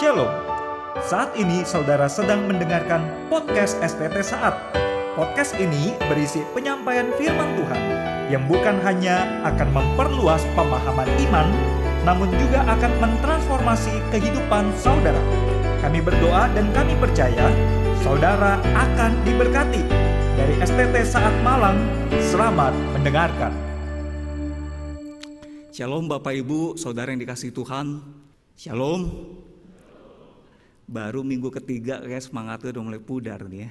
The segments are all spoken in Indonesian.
Shalom. Saat ini saudara sedang mendengarkan podcast STT Saat. Podcast ini berisi penyampaian firman Tuhan yang bukan hanya akan memperluas pemahaman iman, namun juga akan mentransformasi kehidupan saudara. Kami berdoa dan kami percaya saudara akan diberkati. Dari STT Saat Malang, selamat mendengarkan. Shalom Bapak Ibu, saudara yang dikasih Tuhan. Shalom. Baru minggu ketiga kayak semangatnya udah mulai pudar nih ya.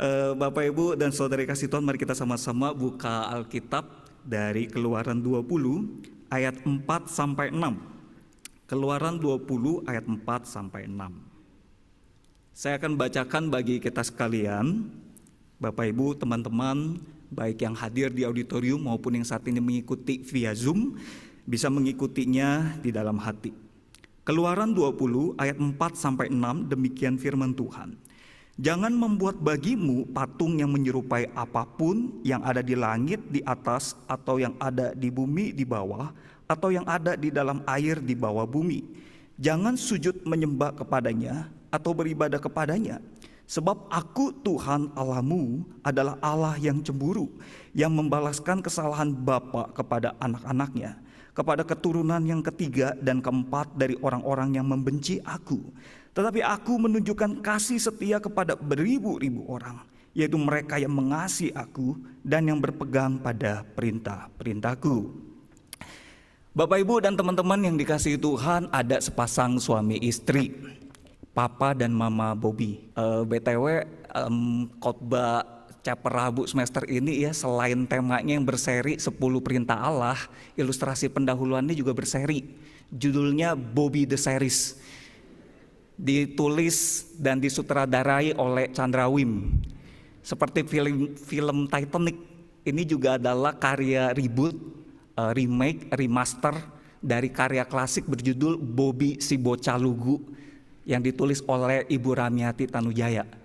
Eh, Bapak Ibu dan saudara yang kasih Tuhan, mari kita sama-sama buka Alkitab dari Keluaran 20 ayat 4 sampai 6. Keluaran 20 ayat 4 sampai 6. Saya akan bacakan bagi kita sekalian, Bapak Ibu, teman-teman, baik yang hadir di auditorium maupun yang saat ini mengikuti via Zoom, bisa mengikutinya di dalam hati. Keluaran 20 ayat 4 sampai 6 demikian firman Tuhan. Jangan membuat bagimu patung yang menyerupai apa pun yang ada di langit di atas atau yang ada di bumi di bawah atau yang ada di dalam air di bawah bumi. Jangan sujud menyembah kepadanya atau beribadah kepadanya Sebab aku Tuhan Allahmu adalah Allah yang cemburu, yang membalaskan kesalahan bapa kepada anak-anaknya, kepada keturunan yang ketiga dan keempat dari orang-orang yang membenci aku. Tetapi aku menunjukkan kasih setia kepada beribu-ribu orang, yaitu mereka yang mengasihi aku dan yang berpegang pada perintah-perintahku. Bapak Ibu dan teman-teman yang dikasihi Tuhan, ada sepasang suami istri. Papa dan Mama Bobby. Uh, BTW um, khotbah chapter Rabu semester ini ya selain temanya yang berseri 10 perintah Allah, ilustrasi pendahuluannya juga berseri. Judulnya Bobby the Series. Ditulis dan disutradarai oleh Chandra Wim. Seperti film film Titanic, ini juga adalah karya reboot, uh, remake, remaster dari karya klasik berjudul Bobby si Bocah Lugu yang ditulis oleh Ibu Ramiati Tanujaya.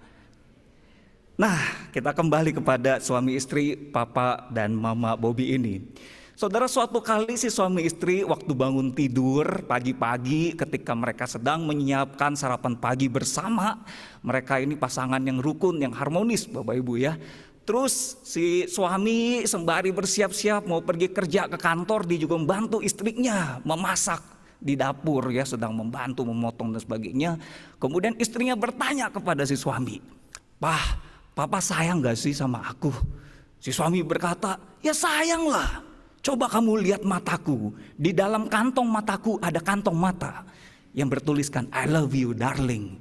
Nah, kita kembali kepada suami istri Papa dan Mama Bobby ini. Saudara, suatu kali si suami istri waktu bangun tidur pagi-pagi ketika mereka sedang menyiapkan sarapan pagi bersama, mereka ini pasangan yang rukun, yang harmonis Bapak Ibu ya. Terus si suami sembari bersiap-siap mau pergi kerja ke kantor, dia juga membantu istrinya memasak di dapur ya sedang membantu memotong dan sebagainya. Kemudian istrinya bertanya kepada si suami, "Pah, papa sayang gak sih sama aku?" Si suami berkata, "Ya sayang lah. Coba kamu lihat mataku. Di dalam kantong mataku ada kantong mata yang bertuliskan I love you darling."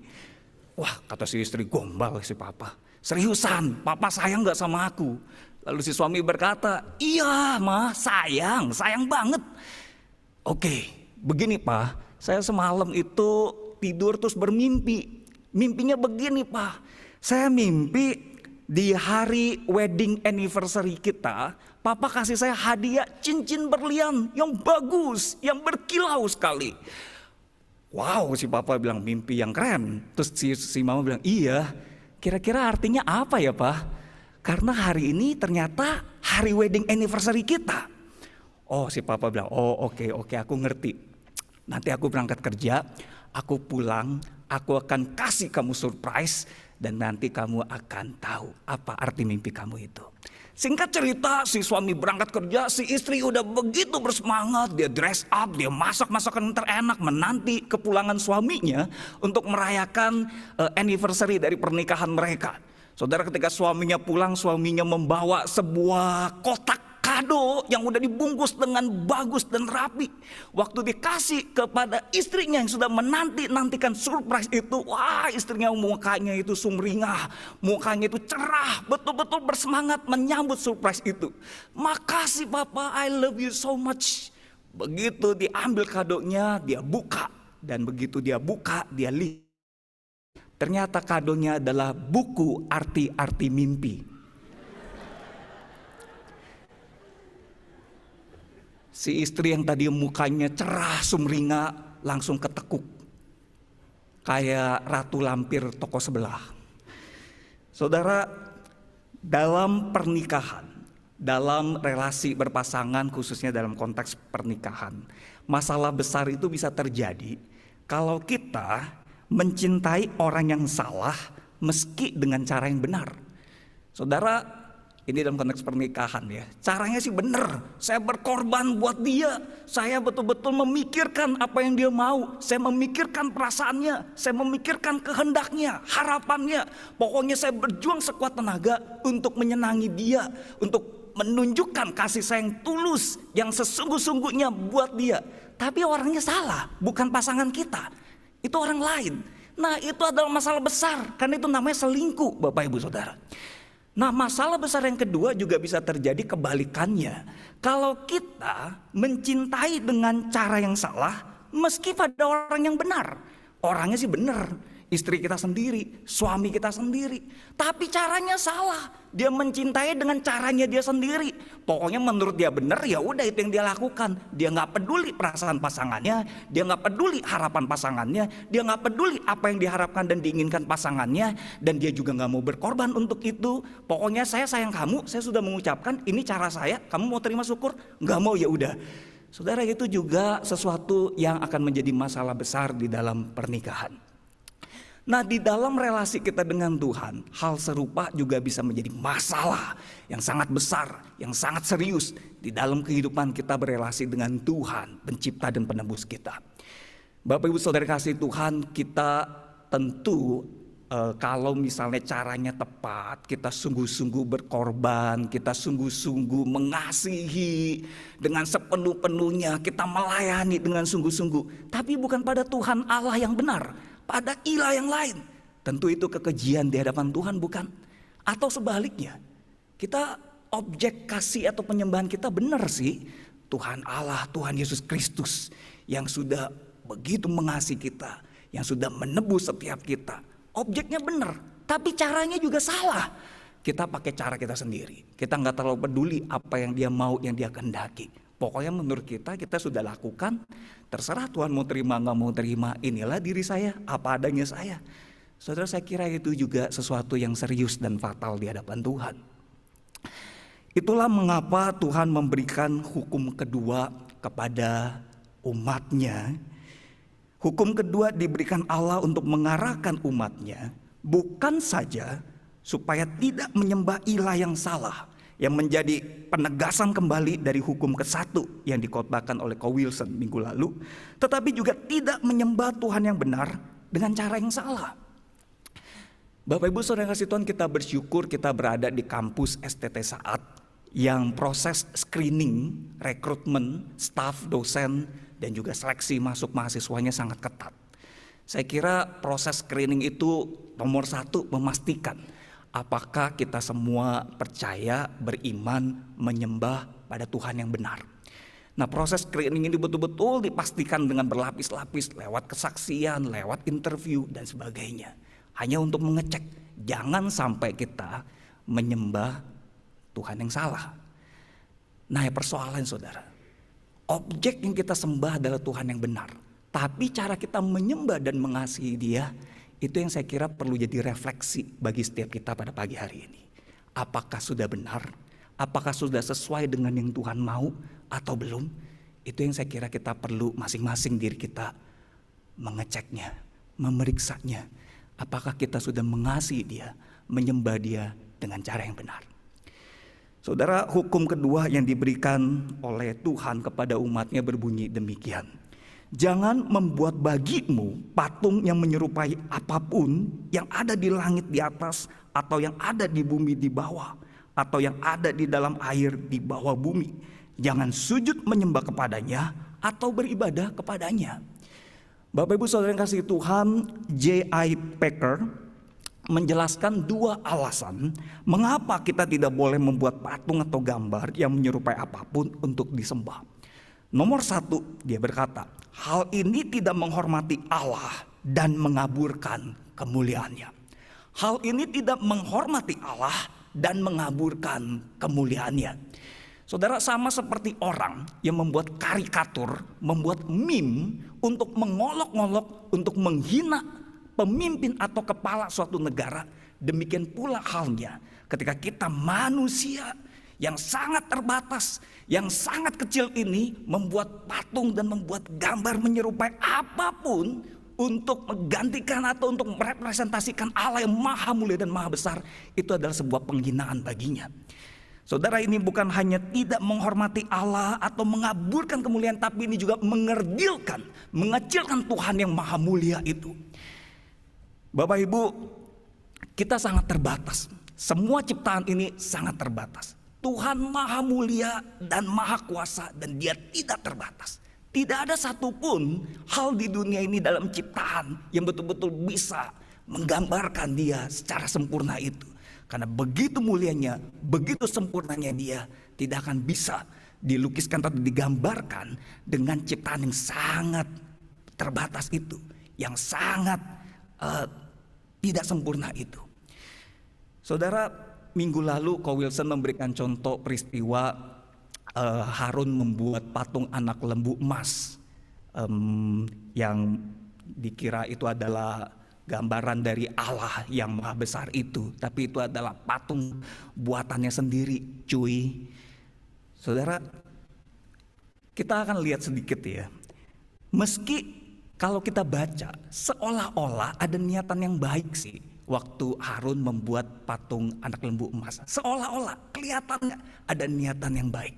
Wah, kata si istri gombal si papa. Seriusan, papa sayang gak sama aku? Lalu si suami berkata, iya mah sayang, sayang banget. Oke, begini Pak, saya semalam itu tidur terus bermimpi. Mimpinya begini Pak, saya mimpi di hari wedding anniversary kita, Papa kasih saya hadiah cincin berlian yang bagus, yang berkilau sekali. Wow, si Papa bilang mimpi yang keren. Terus si, si Mama bilang, iya, kira-kira artinya apa ya Pak? Karena hari ini ternyata hari wedding anniversary kita. Oh si Papa bilang, oh oke okay, oke okay, aku ngerti. Nanti aku berangkat kerja, aku pulang, aku akan kasih kamu surprise dan nanti kamu akan tahu apa arti mimpi kamu itu. Singkat cerita, si suami berangkat kerja, si istri udah begitu bersemangat, dia dress up, dia masak masakan terenak, menanti kepulangan suaminya untuk merayakan uh, anniversary dari pernikahan mereka. Saudara ketika suaminya pulang, suaminya membawa sebuah kotak kado yang udah dibungkus dengan bagus dan rapi. Waktu dikasih kepada istrinya yang sudah menanti-nantikan surprise itu, wah istrinya mukanya itu sumringah, mukanya itu cerah, betul-betul bersemangat menyambut surprise itu. Makasih Bapak, I love you so much. Begitu diambil kadonya, dia buka. Dan begitu dia buka, dia lihat. Ternyata kadonya adalah buku arti-arti mimpi. Si istri yang tadi mukanya cerah sumringah langsung ketekuk. Kayak ratu lampir toko sebelah. Saudara, dalam pernikahan, dalam relasi berpasangan khususnya dalam konteks pernikahan, masalah besar itu bisa terjadi kalau kita mencintai orang yang salah meski dengan cara yang benar. Saudara, ini dalam konteks pernikahan ya. Caranya sih benar. Saya berkorban buat dia. Saya betul-betul memikirkan apa yang dia mau. Saya memikirkan perasaannya. Saya memikirkan kehendaknya, harapannya. Pokoknya saya berjuang sekuat tenaga untuk menyenangi dia. Untuk menunjukkan kasih sayang tulus yang sesungguh-sungguhnya buat dia. Tapi orangnya salah, bukan pasangan kita. Itu orang lain. Nah itu adalah masalah besar. Karena itu namanya selingkuh Bapak Ibu Saudara. Nah, masalah besar yang kedua juga bisa terjadi kebalikannya. Kalau kita mencintai dengan cara yang salah, meski pada orang yang benar, orangnya sih benar, istri kita sendiri, suami kita sendiri. Tapi caranya salah. Dia mencintai dengan caranya dia sendiri. Pokoknya menurut dia benar ya udah itu yang dia lakukan. Dia nggak peduli perasaan pasangannya, dia nggak peduli harapan pasangannya, dia nggak peduli apa yang diharapkan dan diinginkan pasangannya, dan dia juga nggak mau berkorban untuk itu. Pokoknya saya sayang kamu, saya sudah mengucapkan ini cara saya, kamu mau terima syukur, nggak mau ya udah. Saudara itu juga sesuatu yang akan menjadi masalah besar di dalam pernikahan. Nah, di dalam relasi kita dengan Tuhan, hal serupa juga bisa menjadi masalah yang sangat besar, yang sangat serius di dalam kehidupan kita berelasi dengan Tuhan, Pencipta dan Penebus kita. Bapak Ibu Saudara kasih Tuhan, kita tentu eh, kalau misalnya caranya tepat, kita sungguh-sungguh berkorban, kita sungguh-sungguh mengasihi dengan sepenuh-penuhnya, kita melayani dengan sungguh-sungguh, tapi bukan pada Tuhan Allah yang benar pada ilah yang lain. Tentu itu kekejian di hadapan Tuhan bukan? Atau sebaliknya, kita objek kasih atau penyembahan kita benar sih. Tuhan Allah, Tuhan Yesus Kristus yang sudah begitu mengasihi kita, yang sudah menebus setiap kita. Objeknya benar, tapi caranya juga salah. Kita pakai cara kita sendiri. Kita nggak terlalu peduli apa yang dia mau, yang dia kehendaki. Pokoknya menurut kita kita sudah lakukan, terserah Tuhan mau terima nggak mau terima, inilah diri saya, apa adanya saya. Saudara saya kira itu juga sesuatu yang serius dan fatal di hadapan Tuhan. Itulah mengapa Tuhan memberikan hukum kedua kepada umatnya. Hukum kedua diberikan Allah untuk mengarahkan umatnya, bukan saja supaya tidak menyembah ilah yang salah, yang menjadi penegasan kembali dari hukum ke satu yang dikotbahkan oleh Ko Wilson minggu lalu, tetapi juga tidak menyembah Tuhan yang benar dengan cara yang salah. Bapak Ibu Saudara kasih Tuhan kita bersyukur kita berada di kampus STT Saat yang proses screening, rekrutmen, staf, dosen, dan juga seleksi masuk mahasiswanya sangat ketat. Saya kira proses screening itu nomor satu memastikan apakah kita semua percaya, beriman, menyembah pada Tuhan yang benar. Nah proses screening ini betul-betul dipastikan dengan berlapis-lapis lewat kesaksian, lewat interview dan sebagainya. Hanya untuk mengecek jangan sampai kita menyembah Tuhan yang salah. Nah ya persoalan saudara. Objek yang kita sembah adalah Tuhan yang benar. Tapi cara kita menyembah dan mengasihi dia itu yang saya kira perlu jadi refleksi bagi setiap kita pada pagi hari ini. Apakah sudah benar? Apakah sudah sesuai dengan yang Tuhan mau atau belum? Itu yang saya kira kita perlu masing-masing diri kita mengeceknya, memeriksanya. Apakah kita sudah mengasihi dia, menyembah dia dengan cara yang benar. Saudara, hukum kedua yang diberikan oleh Tuhan kepada umatnya berbunyi demikian. Jangan membuat bagimu patung yang menyerupai apa pun yang ada di langit di atas atau yang ada di bumi di bawah atau yang ada di dalam air di bawah bumi. Jangan sujud menyembah kepadanya atau beribadah kepadanya. Bapak Ibu Saudara yang kasih Tuhan, J.I. Packer menjelaskan dua alasan mengapa kita tidak boleh membuat patung atau gambar yang menyerupai apa pun untuk disembah. Nomor satu, dia berkata, hal ini tidak menghormati Allah dan mengaburkan kemuliaannya. Hal ini tidak menghormati Allah dan mengaburkan kemuliaannya. Saudara sama seperti orang yang membuat karikatur, membuat meme untuk mengolok-olok, untuk menghina pemimpin atau kepala suatu negara. Demikian pula halnya ketika kita manusia yang sangat terbatas, yang sangat kecil ini membuat patung dan membuat gambar menyerupai apa pun untuk menggantikan atau untuk merepresentasikan Allah yang maha mulia dan maha besar itu adalah sebuah penghinaan baginya. Saudara ini bukan hanya tidak menghormati Allah atau mengaburkan kemuliaan tapi ini juga mengerdilkan, mengecilkan Tuhan yang maha mulia itu. Bapak Ibu, kita sangat terbatas. Semua ciptaan ini sangat terbatas. Tuhan maha mulia dan maha kuasa dan dia tidak terbatas. Tidak ada satupun hal di dunia ini dalam ciptaan yang betul-betul bisa menggambarkan dia secara sempurna itu. Karena begitu mulianya, begitu sempurnanya dia tidak akan bisa dilukiskan atau digambarkan dengan ciptaan yang sangat terbatas itu. Yang sangat uh, tidak sempurna itu. Saudara, minggu lalu Ko Wilson memberikan contoh peristiwa uh, Harun membuat patung anak lembu emas um, yang dikira itu adalah gambaran dari Allah yang maha besar itu, tapi itu adalah patung buatannya sendiri, cuy. Saudara, kita akan lihat sedikit ya. Meski kalau kita baca seolah-olah ada niatan yang baik sih waktu Harun membuat patung anak lembu emas. Seolah-olah kelihatannya ada niatan yang baik.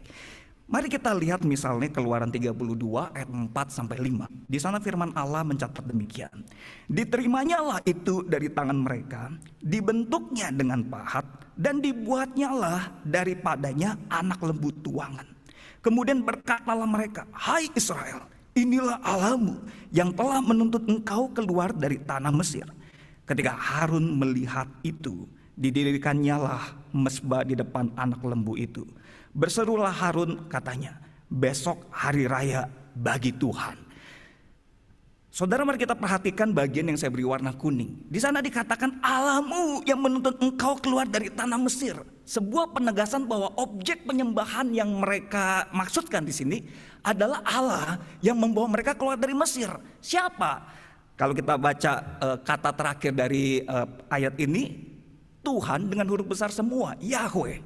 Mari kita lihat misalnya keluaran 32 ayat 4 sampai 5. Di sana firman Allah mencatat demikian. Diterimanya lah itu dari tangan mereka, dibentuknya dengan pahat dan dibuatnya lah daripadanya anak lembu tuangan. Kemudian berkatalah mereka, "Hai Israel, inilah Allahmu yang telah menuntut engkau keluar dari tanah Mesir." Ketika Harun melihat itu, didirikannya lah mesbah di depan anak lembu itu. Berserulah Harun katanya, besok hari raya bagi Tuhan. Saudara mari kita perhatikan bagian yang saya beri warna kuning. Di sana dikatakan Allahmu yang menuntut engkau keluar dari tanah Mesir. Sebuah penegasan bahwa objek penyembahan yang mereka maksudkan di sini adalah Allah yang membawa mereka keluar dari Mesir. Siapa? Kalau kita baca uh, kata terakhir dari uh, ayat ini, Tuhan dengan huruf besar semua, Yahweh.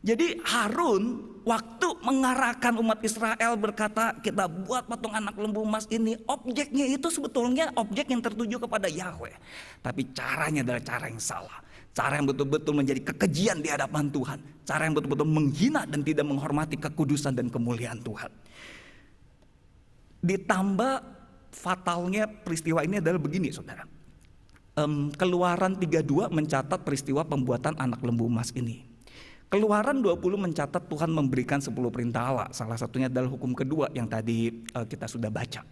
Jadi Harun waktu mengarahkan umat Israel berkata kita buat patung anak lembu emas ini objeknya itu sebetulnya objek yang tertuju kepada Yahweh. Tapi caranya adalah cara yang salah. Cara yang betul-betul menjadi kekejian di hadapan Tuhan. Cara yang betul-betul menghina dan tidak menghormati kekudusan dan kemuliaan Tuhan. Ditambah fatalnya peristiwa ini adalah begini saudara. Um, keluaran 32 mencatat peristiwa pembuatan anak lembu emas ini. Keluaran 20 mencatat Tuhan memberikan 10 perintah Allah. Salah satunya adalah hukum kedua yang tadi uh, kita sudah baca.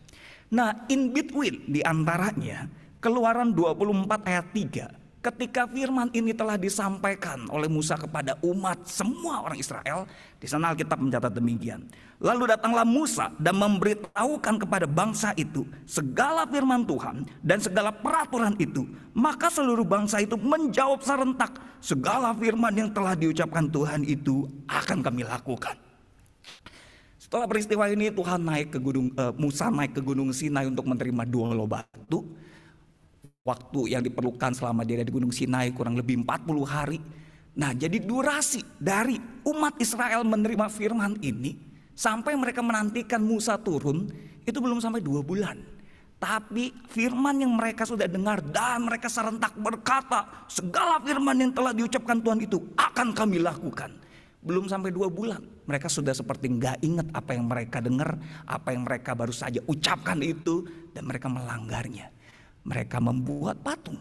Nah, in between di antaranya Keluaran 24 ayat 3 Ketika firman ini telah disampaikan oleh Musa kepada umat semua orang Israel, di sana Alkitab mencatat demikian. Lalu datanglah Musa dan memberitahukan kepada bangsa itu segala firman Tuhan dan segala peraturan itu. Maka seluruh bangsa itu menjawab serentak, segala firman yang telah diucapkan Tuhan itu akan kami lakukan. Setelah peristiwa ini Tuhan naik ke gunung uh, Musa naik ke gunung Sinai untuk menerima dua batu waktu yang diperlukan selama dia ada di Gunung Sinai kurang lebih 40 hari. Nah jadi durasi dari umat Israel menerima firman ini sampai mereka menantikan Musa turun itu belum sampai dua bulan. Tapi firman yang mereka sudah dengar dan mereka serentak berkata segala firman yang telah diucapkan Tuhan itu akan kami lakukan. Belum sampai dua bulan mereka sudah seperti nggak ingat apa yang mereka dengar, apa yang mereka baru saja ucapkan itu dan mereka melanggarnya. Mereka membuat patung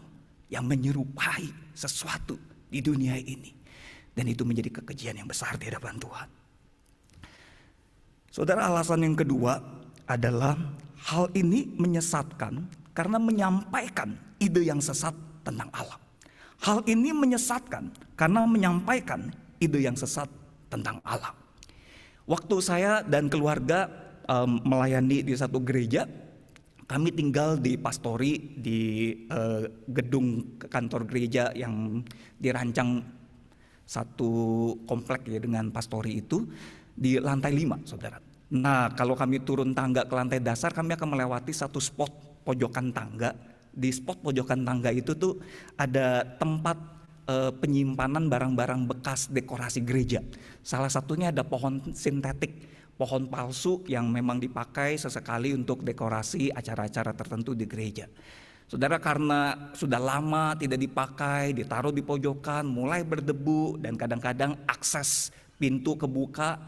yang menyerupai sesuatu di dunia ini. Dan itu menjadi kekejian yang besar di hadapan Tuhan. Saudara alasan yang kedua adalah hal ini menyesatkan karena menyampaikan ide yang sesat tentang Allah. Hal ini menyesatkan karena menyampaikan ide yang sesat tentang Allah. Waktu saya dan keluarga um, melayani di satu gereja, kami tinggal di pastori di uh, gedung kantor gereja yang dirancang satu komplek ya dengan pastori itu di lantai lima, saudara. Nah kalau kami turun tangga ke lantai dasar kami akan melewati satu spot pojokan tangga. Di spot pojokan tangga itu tuh ada tempat uh, penyimpanan barang-barang bekas dekorasi gereja. Salah satunya ada pohon sintetik pohon palsu yang memang dipakai sesekali untuk dekorasi acara-acara tertentu di gereja. Saudara karena sudah lama tidak dipakai, ditaruh di pojokan, mulai berdebu dan kadang-kadang akses pintu kebuka,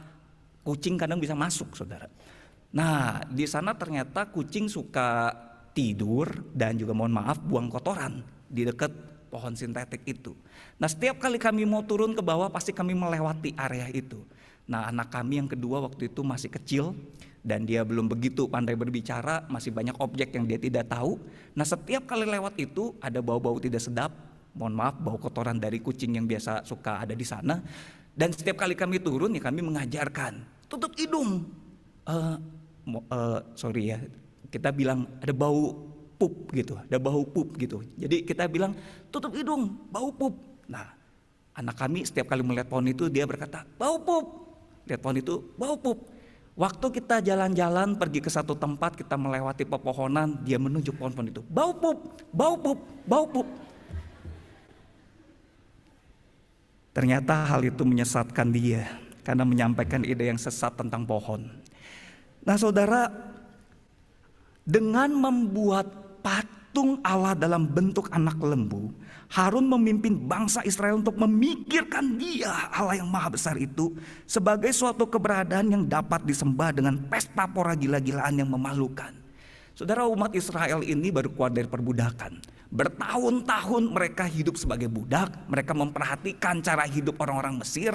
kucing kadang bisa masuk, Saudara. Nah, di sana ternyata kucing suka tidur dan juga mohon maaf buang kotoran di dekat pohon sintetik itu. Nah, setiap kali kami mau turun ke bawah pasti kami melewati area itu. Nah, anak kami yang kedua waktu itu masih kecil, dan dia belum begitu pandai berbicara, masih banyak objek yang dia tidak tahu. Nah, setiap kali lewat itu ada bau-bau tidak sedap, mohon maaf, bau kotoran dari kucing yang biasa suka ada di sana. Dan setiap kali kami turun ya kami mengajarkan, tutup hidung. Uh, uh, sorry ya, kita bilang ada bau pup gitu, ada bau pup gitu. Jadi kita bilang tutup hidung, bau pup. Nah, anak kami setiap kali melihat pohon itu dia berkata, bau pup. Lihat pohon itu, bau pup. Waktu kita jalan-jalan pergi ke satu tempat, kita melewati pepohonan, dia menunjuk pohon-pohon itu. Bau pup, bau pup, bau pup. Ternyata hal itu menyesatkan dia karena menyampaikan ide yang sesat tentang pohon. Nah saudara, dengan membuat patung Allah dalam bentuk anak lembu, Harun memimpin bangsa Israel untuk memikirkan dia Allah yang maha besar itu sebagai suatu keberadaan yang dapat disembah dengan pesta pora gila-gilaan yang memalukan. Saudara umat Israel ini baru keluar dari perbudakan. Bertahun-tahun mereka hidup sebagai budak, mereka memperhatikan cara hidup orang-orang Mesir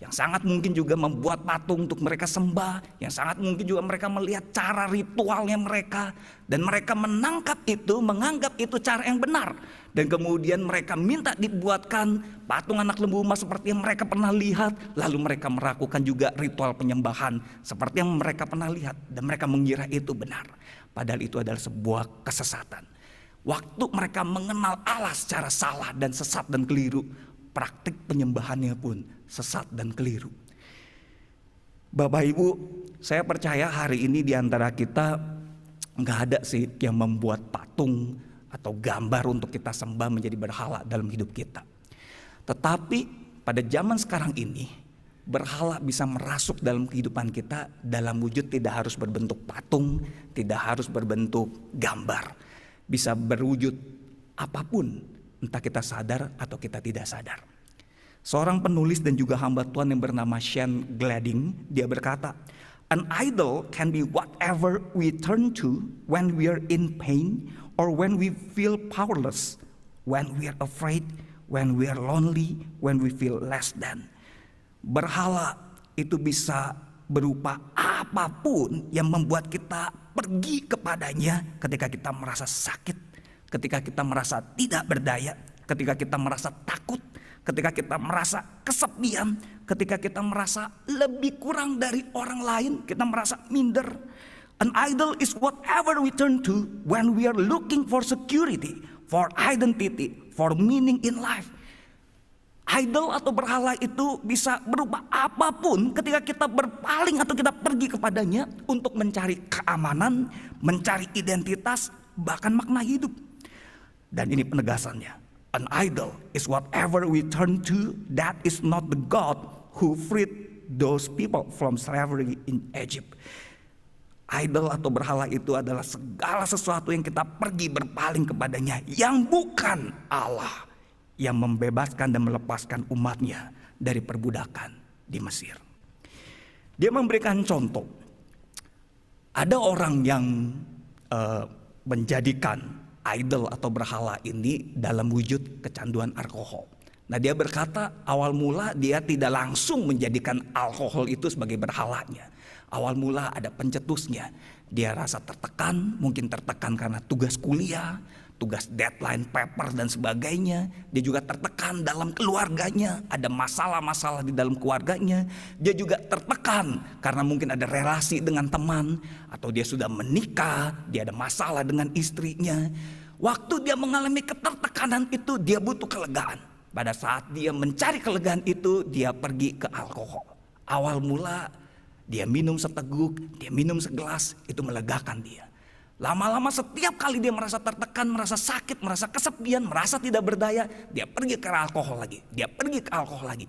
yang sangat mungkin juga membuat patung untuk mereka sembah, yang sangat mungkin juga mereka melihat cara ritualnya mereka dan mereka menangkap itu, menganggap itu cara yang benar dan kemudian mereka minta dibuatkan patung anak lembu emas seperti yang mereka pernah lihat, lalu mereka melakukan juga ritual penyembahan seperti yang mereka pernah lihat dan mereka mengira itu benar, padahal itu adalah sebuah kesesatan. Waktu mereka mengenal Allah secara salah dan sesat dan keliru, praktik penyembahannya pun sesat dan keliru. Bapak Ibu, saya percaya hari ini di antara kita nggak ada sih yang membuat patung atau gambar untuk kita sembah menjadi berhala dalam hidup kita. Tetapi pada zaman sekarang ini, berhala bisa merasuk dalam kehidupan kita dalam wujud tidak harus berbentuk patung, tidak harus berbentuk gambar bisa berwujud apa pun, entah kita sadar atau kita tidak sadar. Seorang penulis dan juga hamba Tuhan yang bernama Shane Glading, dia berkata, An idol can be whatever we turn to when we are in pain or when we feel powerless, when we are afraid, when we are lonely, when we feel less than. Berhala itu bisa berupa apa pun yang membuat kita pergi kepadanya ketika kita merasa sakit, ketika kita merasa tidak berdaya, ketika kita merasa takut, ketika kita merasa kesepian, ketika kita merasa lebih kurang dari orang lain, kita merasa minder. An idol is whatever we turn to when we are looking for security, for identity, for meaning in life. Idol atau berhala itu bisa berupa apa pun ketika kita berpaling atau kita pergi kepadanya untuk mencari keamanan, mencari identitas, bahkan makna hidup. Dan ini penegasannya. An idol is whatever we turn to that is not the God who freed those people from slavery in Egypt. Idol atau berhala itu adalah segala sesuatu yang kita pergi berpaling kepadanya yang bukan Allah yang membebaskan dan melepaskan umatnya dari perbudakan di Mesir. Dia memberikan contoh. Ada orang yang uh, menjadikan idol atau berhala ini dalam wujud kecanduan alkohol. Nah dia berkata awal mula dia tidak langsung menjadikan alkohol itu sebagai berhalanya. Awal mula ada pencetusnya. Dia rasa tertekan, mungkin tertekan karena tugas kuliah, tugas deadline paper dan sebagainya. Dia juga tertekan dalam keluarganya, ada masalah-masalah di dalam keluarganya. Dia juga tertekan karena mungkin ada relasi dengan teman atau dia sudah menikah, dia ada masalah dengan istrinya. Waktu dia mengalami ketertekanan itu, dia butuh kelegaan. Pada saat dia mencari kelegaan itu, dia pergi ke alkohol. Awal mula dia minum seteguk, dia minum segelas, itu melegakan dia. Lama-lama setiap kali dia merasa tertekan, merasa sakit, merasa kesepian, merasa tidak berdaya, dia pergi ke alkohol lagi. Dia pergi ke alkohol lagi.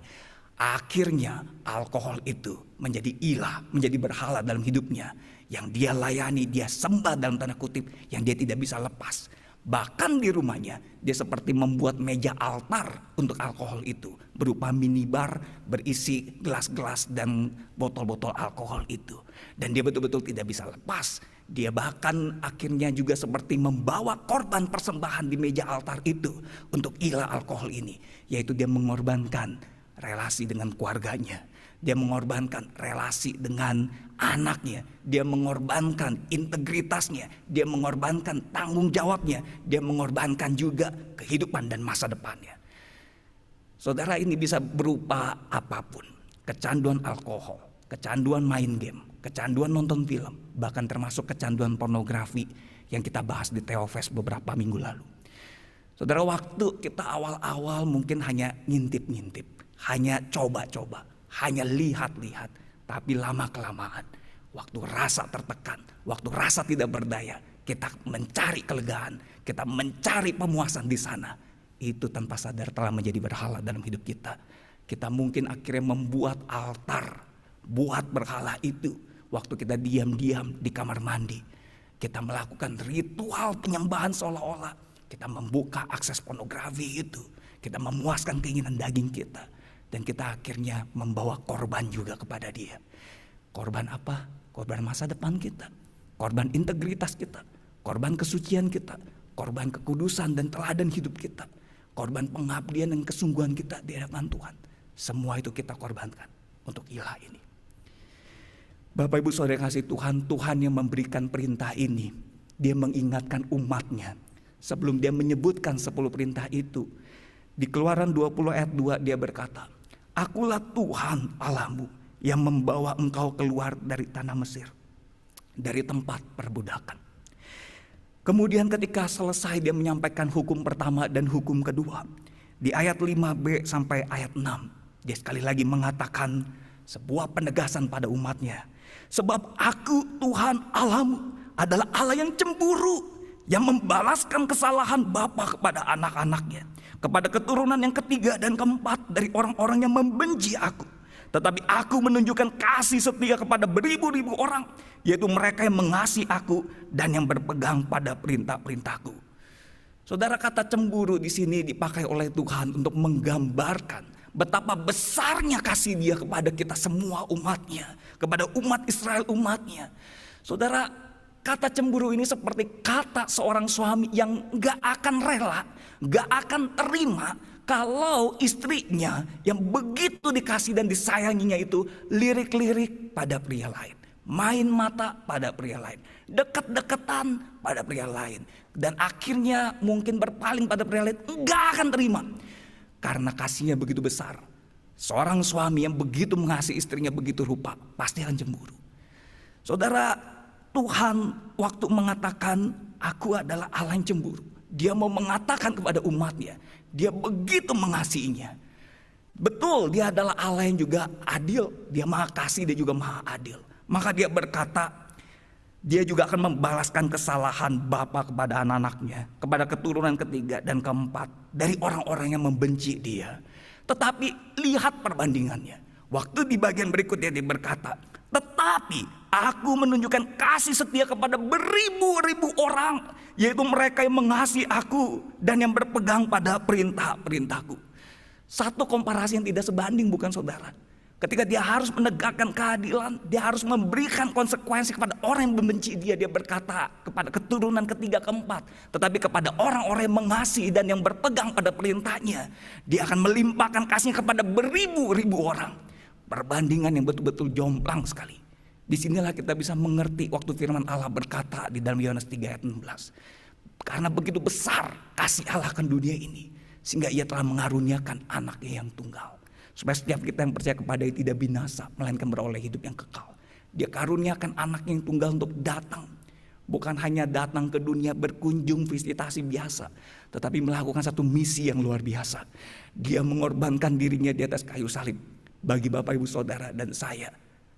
Akhirnya alkohol itu menjadi ilah, menjadi berhala dalam hidupnya. Yang dia layani, dia sembah dalam tanda kutip, yang dia tidak bisa lepas. Bahkan di rumahnya dia seperti membuat meja altar untuk alkohol itu. Berupa minibar berisi gelas-gelas dan botol-botol alkohol itu. Dan dia betul-betul tidak bisa lepas. Dia bahkan akhirnya juga seperti membawa korban persembahan di meja altar itu untuk ilah alkohol ini. Yaitu dia mengorbankan relasi dengan keluarganya. Dia mengorbankan relasi dengan anaknya. Dia mengorbankan integritasnya. Dia mengorbankan tanggung jawabnya. Dia mengorbankan juga kehidupan dan masa depannya. Saudara ini bisa berupa apa pun. Kecanduan alkohol, kecanduan main game, kecanduan nonton film, bahkan termasuk kecanduan pornografi yang kita bahas di Teofest beberapa minggu lalu. Saudara waktu kita awal-awal mungkin hanya ngintip-ngintip hanya coba-coba, hanya lihat-lihat, tapi lama kelamaan waktu rasa tertekan, waktu rasa tidak berdaya, kita mencari kelegaan, kita mencari pemuasan di sana. Itu tanpa sadar telah menjadi berhala dalam hidup kita. Kita mungkin akhirnya membuat altar, buat berhala itu waktu kita diam-diam di kamar mandi. Kita melakukan ritual penyembahan seolah-olah kita membuka akses pornografi itu. Kita memuaskan keinginan daging kita. Dan kita akhirnya membawa korban juga kepada dia. Korban apa? Korban masa depan kita. Korban integritas kita. Korban kesucian kita. Korban kekudusan dan teladan hidup kita. Korban pengabdian dan kesungguhan kita di hadapan Tuhan. Semua itu kita korbankan untuk ilah ini. Bapak Ibu Saudara kasih Tuhan, Tuhan yang memberikan perintah ini. Dia mengingatkan umatnya. Sebelum dia menyebutkan 10 perintah itu. Di keluaran 20 ayat 2 dia berkata. Akulah Tuhan Allahmu yang membawa engkau keluar dari tanah Mesir, dari tempat perbudakan. Kemudian ketika selesai dia menyampaikan hukum pertama dan hukum kedua. Di ayat 5b sampai ayat 6. Dia sekali lagi mengatakan sebuah penegasan pada umatnya. Sebab aku Tuhan Allahmu adalah Allah yang cemburu. Yang membalaskan kesalahan bapa kepada anak-anaknya kepada keturunan yang ketiga dan keempat dari orang-orang yang membenci aku. Tetapi aku menunjukkan kasih setia kepada beribu-ribu orang, yaitu mereka yang mengasihi aku dan yang berpegang pada perintah-perintahku. Saudara kata cemburu di sini dipakai oleh Tuhan untuk menggambarkan betapa besarnya kasih dia kepada kita semua umatnya. Kepada umat Israel umatnya. Saudara kata cemburu ini seperti kata seorang suami yang gak akan rela gak akan terima kalau istrinya yang begitu dikasih dan disayanginya itu lirik-lirik pada pria lain. Main mata pada pria lain. Dekat-dekatan pada pria lain. Dan akhirnya mungkin berpaling pada pria lain. Enggak akan terima. Karena kasihnya begitu besar. Seorang suami yang begitu mengasihi istrinya begitu rupa. Pasti akan cemburu. Saudara Tuhan waktu mengatakan aku adalah Allah yang cemburu. Dia mau mengatakan kepada umatnya, dia begitu mengasihinya. Betul, dia adalah Allah yang juga adil. Dia maha kasih, dia juga maha adil. Maka dia berkata, dia juga akan membalaskan kesalahan bapa kepada anak-anaknya, kepada keturunan ketiga dan keempat dari orang-orang yang membenci dia. Tetapi lihat perbandingannya. Waktu di bagian berikutnya dia berkata, tetapi aku menunjukkan kasih setia kepada beribu-ribu orang. Yaitu mereka yang mengasihi aku dan yang berpegang pada perintah-perintahku. Satu komparasi yang tidak sebanding bukan saudara. Ketika dia harus menegakkan keadilan, dia harus memberikan konsekuensi kepada orang yang membenci dia. Dia berkata kepada keturunan ketiga keempat. Tetapi kepada orang-orang yang mengasihi dan yang berpegang pada perintahnya. Dia akan melimpahkan kasihnya kepada beribu-ribu orang. Perbandingan yang betul-betul jomplang sekali. Di sinilah kita bisa mengerti waktu firman Allah berkata di dalam Yohanes 3 ayat 16. Karena begitu besar kasih Allah akan dunia ini. Sehingga ia telah mengaruniakan anaknya yang tunggal. Supaya setiap kita yang percaya kepada dia tidak binasa. Melainkan beroleh hidup yang kekal. Dia karuniakan anaknya yang tunggal untuk datang. Bukan hanya datang ke dunia berkunjung visitasi biasa. Tetapi melakukan satu misi yang luar biasa. Dia mengorbankan dirinya di atas kayu salib bagi Bapak Ibu Saudara dan saya.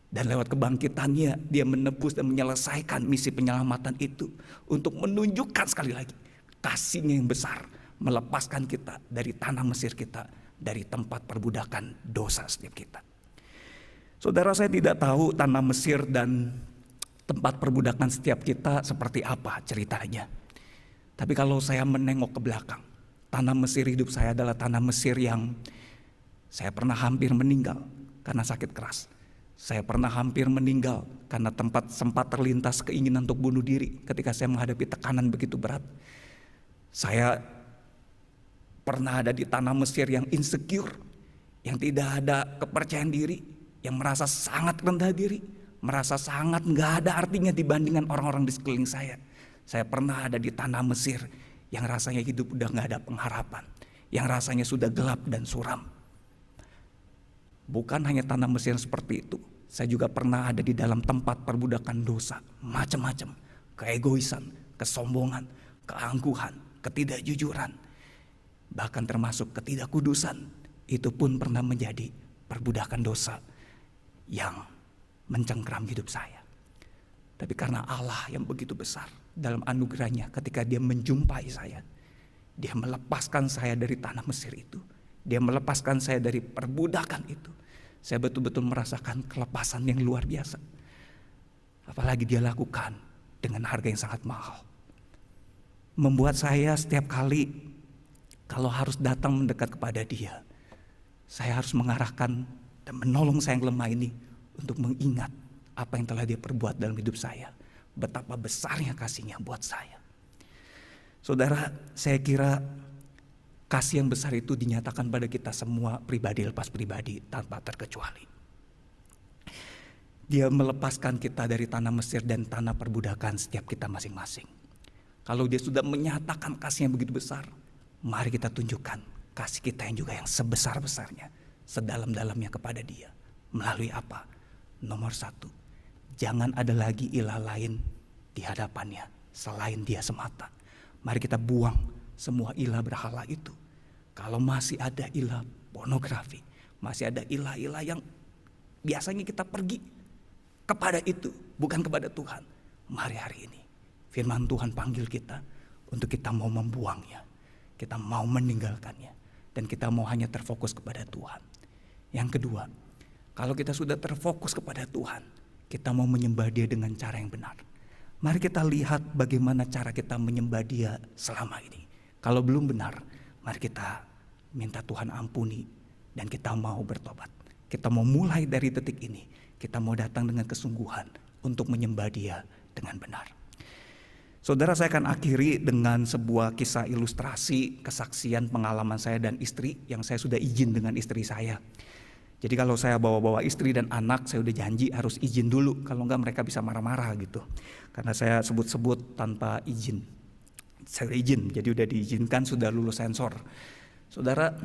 Dan lewat kebangkitannya dia menebus dan menyelesaikan misi penyelamatan itu. Untuk menunjukkan sekali lagi kasihnya yang besar. Melepaskan kita dari tanah Mesir kita. Dari tempat perbudakan dosa setiap kita. Saudara saya tidak tahu tanah Mesir dan tempat perbudakan setiap kita seperti apa ceritanya. Tapi kalau saya menengok ke belakang, tanah Mesir hidup saya adalah tanah Mesir yang saya pernah hampir meninggal karena sakit keras. Saya pernah hampir meninggal karena tempat sempat terlintas keinginan untuk bunuh diri ketika saya menghadapi tekanan begitu berat. Saya pernah ada di tanah Mesir yang insecure, yang tidak ada kepercayaan diri, yang merasa sangat rendah diri, merasa sangat nggak ada artinya dibandingkan orang-orang di sekeliling saya. Saya pernah ada di tanah Mesir yang rasanya hidup udah nggak ada pengharapan, yang rasanya sudah gelap dan suram. Bukan hanya tanah Mesir seperti itu. Saya juga pernah ada di dalam tempat perbudakan dosa. Macam-macam. Keegoisan, kesombongan, keangkuhan, ketidakjujuran. Bahkan termasuk ketidakkudusan. Itu pun pernah menjadi perbudakan dosa yang mencengkram hidup saya. Tapi karena Allah yang begitu besar dalam anugerahnya ketika dia menjumpai saya. Dia melepaskan saya dari tanah Mesir itu dia melepaskan saya dari perbudakan itu. Saya betul-betul merasakan kelepasan yang luar biasa. Apalagi dia lakukan dengan harga yang sangat mahal. Membuat saya setiap kali kalau harus datang mendekat kepada dia, saya harus mengarahkan dan menolong saya yang lemah ini untuk mengingat apa yang telah dia perbuat dalam hidup saya. Betapa besarnya kasihnya buat saya. Saudara, saya kira Kasih yang besar itu dinyatakan pada kita semua pribadi lepas pribadi tanpa terkecuali. Dia melepaskan kita dari tanah Mesir dan tanah perbudakan setiap kita masing-masing. Kalau dia sudah menyatakan kasih yang begitu besar, mari kita tunjukkan kasih kita yang juga yang sebesar-besarnya, sedalam-dalamnya kepada dia. Melalui apa? Nomor satu, jangan ada lagi ilah lain di hadapannya selain dia semata. Mari kita buang semua ilah berhala itu. Kalau masih ada ilah pornografi, masih ada ilah-ilah yang biasanya kita pergi kepada itu, bukan kepada Tuhan. Mari hari ini firman Tuhan panggil kita untuk kita mau membuangnya. Kita mau meninggalkannya. Dan kita mau hanya terfokus kepada Tuhan. Yang kedua, kalau kita sudah terfokus kepada Tuhan, kita mau menyembah dia dengan cara yang benar. Mari kita lihat bagaimana cara kita menyembah dia selama ini. Kalau belum benar, mari kita minta Tuhan ampuni dan kita mau bertobat. Kita mau mulai dari detik ini, kita mau datang dengan kesungguhan untuk menyembah Dia dengan benar. Saudara saya akan akhiri dengan sebuah kisah ilustrasi kesaksian pengalaman saya dan istri yang saya sudah izin dengan istri saya. Jadi kalau saya bawa-bawa istri dan anak saya udah janji harus izin dulu kalau enggak mereka bisa marah-marah gitu. Karena saya sebut-sebut tanpa izin saya izin, jadi udah diizinkan sudah lulus sensor. Saudara,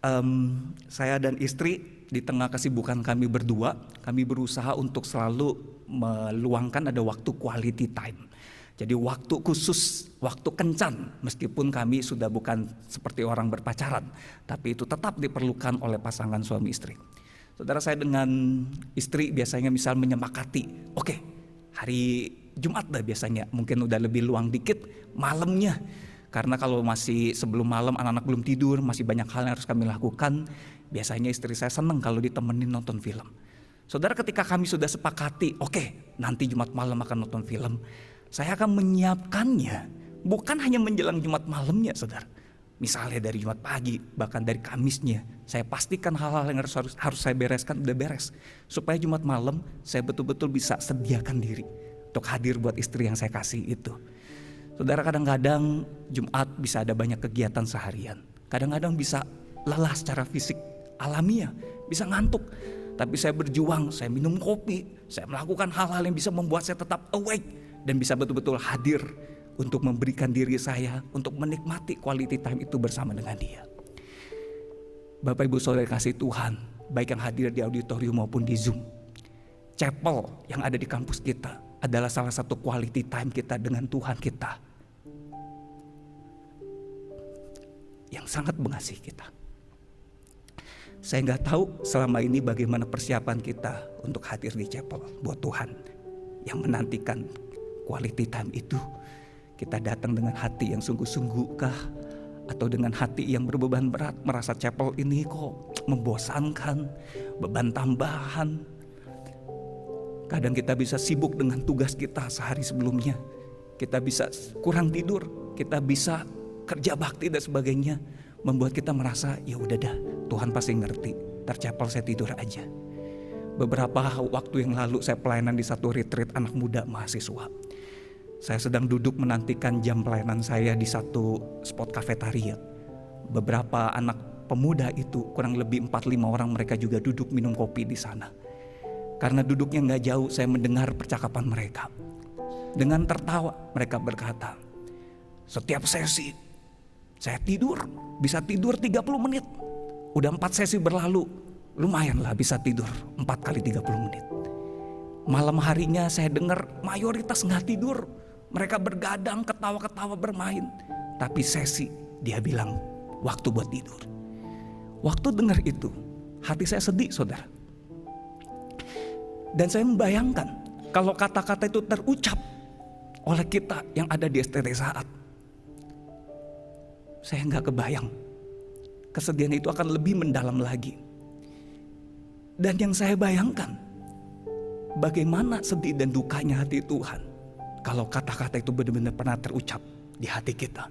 um, saya dan istri di tengah kesibukan kami berdua, kami berusaha untuk selalu meluangkan ada waktu quality time. Jadi waktu khusus, waktu kencan, meskipun kami sudah bukan seperti orang berpacaran, tapi itu tetap diperlukan oleh pasangan suami istri. Saudara saya dengan istri biasanya misal menyepakati, oke okay, hari Jumat dah biasanya, mungkin udah lebih luang dikit malamnya. Karena kalau masih sebelum malam anak-anak belum tidur, masih banyak hal yang harus kami lakukan. Biasanya istri saya senang kalau ditemenin nonton film. Saudara ketika kami sudah sepakati, oke okay, nanti Jumat malam akan nonton film. Saya akan menyiapkannya, bukan hanya menjelang Jumat malamnya saudara. Misalnya dari Jumat pagi, bahkan dari Kamisnya, saya pastikan hal-hal yang harus, harus harus saya bereskan udah beres, supaya Jumat malam saya betul-betul bisa sediakan diri untuk hadir buat istri yang saya kasih itu. Saudara kadang-kadang Jumat bisa ada banyak kegiatan seharian. Kadang-kadang bisa lelah secara fisik alamiah, bisa ngantuk. Tapi saya berjuang, saya minum kopi, saya melakukan hal-hal yang bisa membuat saya tetap awake dan bisa betul-betul hadir untuk memberikan diri saya untuk menikmati quality time itu bersama dengan dia. Bapak Ibu Saudara kasih Tuhan, baik yang hadir di auditorium maupun di Zoom. Chapel yang ada di kampus kita, adalah salah satu quality time kita dengan Tuhan kita. Yang sangat mengasihi kita. Saya nggak tahu selama ini bagaimana persiapan kita untuk hadir di chapel buat Tuhan yang menantikan quality time itu. Kita datang dengan hati yang sungguh-sungguh kah? atau dengan hati yang berbeban berat merasa chapel ini kok membosankan, beban tambahan. Kadang kita bisa sibuk dengan tugas kita sehari sebelumnya. Kita bisa kurang tidur, kita bisa kerja bakti dan sebagainya membuat kita merasa ya udah dah Tuhan pasti ngerti tercepel saya tidur aja beberapa waktu yang lalu saya pelayanan di satu retreat anak muda mahasiswa saya sedang duduk menantikan jam pelayanan saya di satu spot kafetaria beberapa anak pemuda itu kurang lebih 4-5 orang mereka juga duduk minum kopi di sana karena duduknya nggak jauh saya mendengar percakapan mereka dengan tertawa mereka berkata setiap sesi saya tidur, bisa tidur 30 menit. Udah 4 sesi berlalu, lumayan lah bisa tidur 4 kali 30 menit. Malam harinya saya dengar mayoritas nggak tidur. Mereka bergadang, ketawa-ketawa bermain. Tapi sesi dia bilang waktu buat tidur. Waktu dengar itu, hati saya sedih saudara. Dan saya membayangkan kalau kata-kata itu terucap oleh kita yang ada di STT saat saya nggak kebayang kesedihan itu akan lebih mendalam lagi. Dan yang saya bayangkan, bagaimana sedih dan dukanya hati Tuhan kalau kata-kata itu benar-benar pernah terucap di hati kita.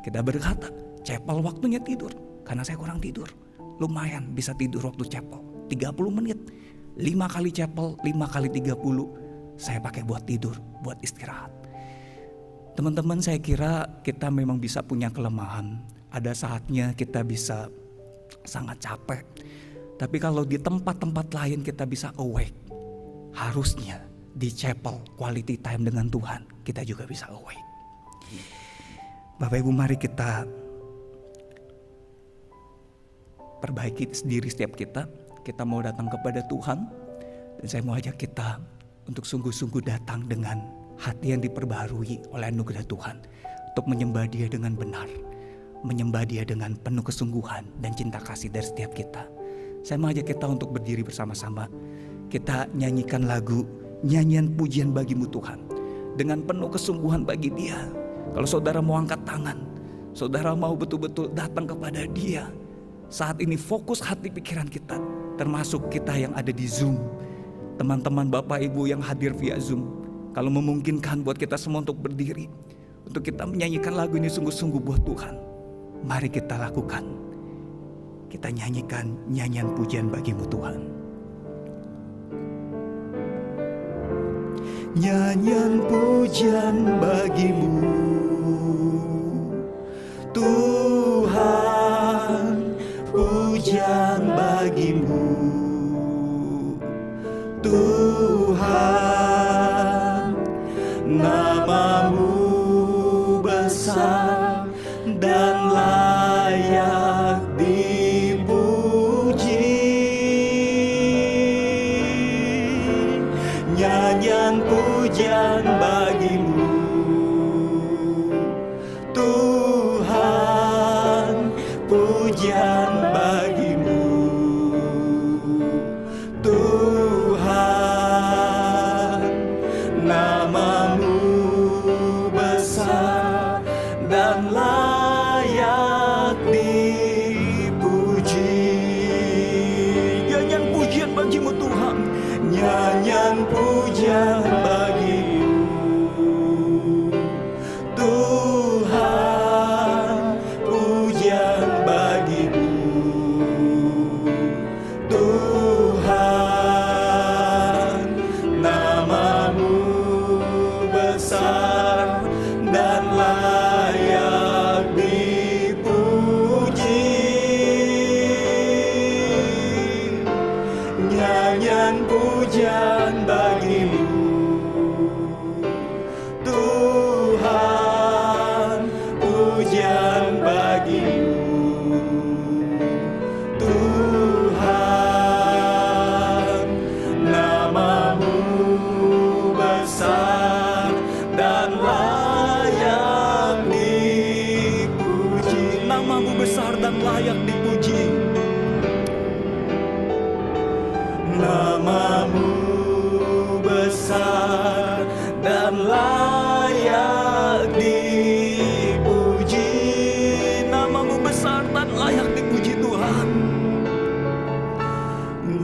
Kita berkata, cepel waktunya tidur karena saya kurang tidur. Lumayan bisa tidur waktu cepel 30 menit. 5 kali cepel, 5 kali 30 saya pakai buat tidur, buat istirahat. Teman-teman saya kira kita memang bisa punya kelemahan. Ada saatnya kita bisa sangat capek. Tapi kalau di tempat-tempat lain kita bisa awake. Harusnya di chapel quality time dengan Tuhan kita juga bisa awake. Bapak Ibu mari kita perbaiki sendiri setiap kita. Kita mau datang kepada Tuhan dan saya mau ajak kita untuk sungguh-sungguh datang dengan hati yang diperbarui oleh anugerah Tuhan untuk menyembah Dia dengan benar, menyembah Dia dengan penuh kesungguhan dan cinta kasih dari setiap kita. Saya mengajak kita untuk berdiri bersama-sama. Kita nyanyikan lagu nyanyian pujian bagimu Tuhan dengan penuh kesungguhan bagi Dia. Kalau saudara mau angkat tangan, saudara mau betul-betul datang kepada Dia. Saat ini fokus hati pikiran kita, termasuk kita yang ada di Zoom, teman-teman Bapak Ibu yang hadir via Zoom, kalau memungkinkan buat kita semua untuk berdiri. Untuk kita menyanyikan lagu ini sungguh-sungguh buat Tuhan. Mari kita lakukan. Kita nyanyikan nyanyian pujian bagimu Tuhan. Nyanyian pujian bagimu. Tuhan Pujian bagimu. Tuhan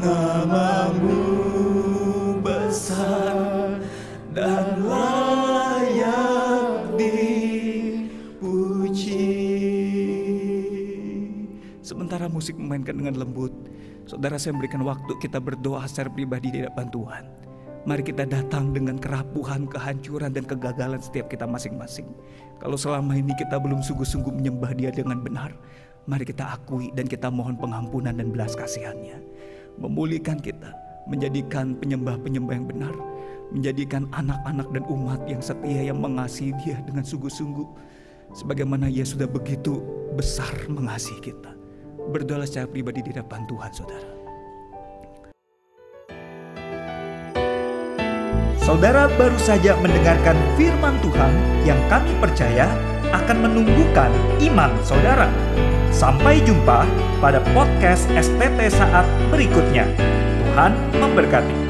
namamu besar dan layak dipuji. Sementara musik memainkan dengan lembut, saudara saya memberikan waktu kita berdoa secara pribadi di hadapan Tuhan. Mari kita datang dengan kerapuhan, kehancuran, dan kegagalan setiap kita masing-masing. Kalau selama ini kita belum sungguh-sungguh menyembah dia dengan benar, mari kita akui dan kita mohon pengampunan dan belas kasihannya. Memulihkan kita, menjadikan penyembah-penyembah yang benar, menjadikan anak-anak dan umat yang setia yang mengasihi dia dengan sungguh-sungguh. Sebagaimana ia sudah begitu besar mengasihi kita. Berdoa secara pribadi di depan Tuhan saudara. Saudara baru saja mendengarkan firman Tuhan yang kami percaya akan menumbuhkan iman saudara. Sampai jumpa pada podcast STT saat berikutnya. Tuhan memberkati.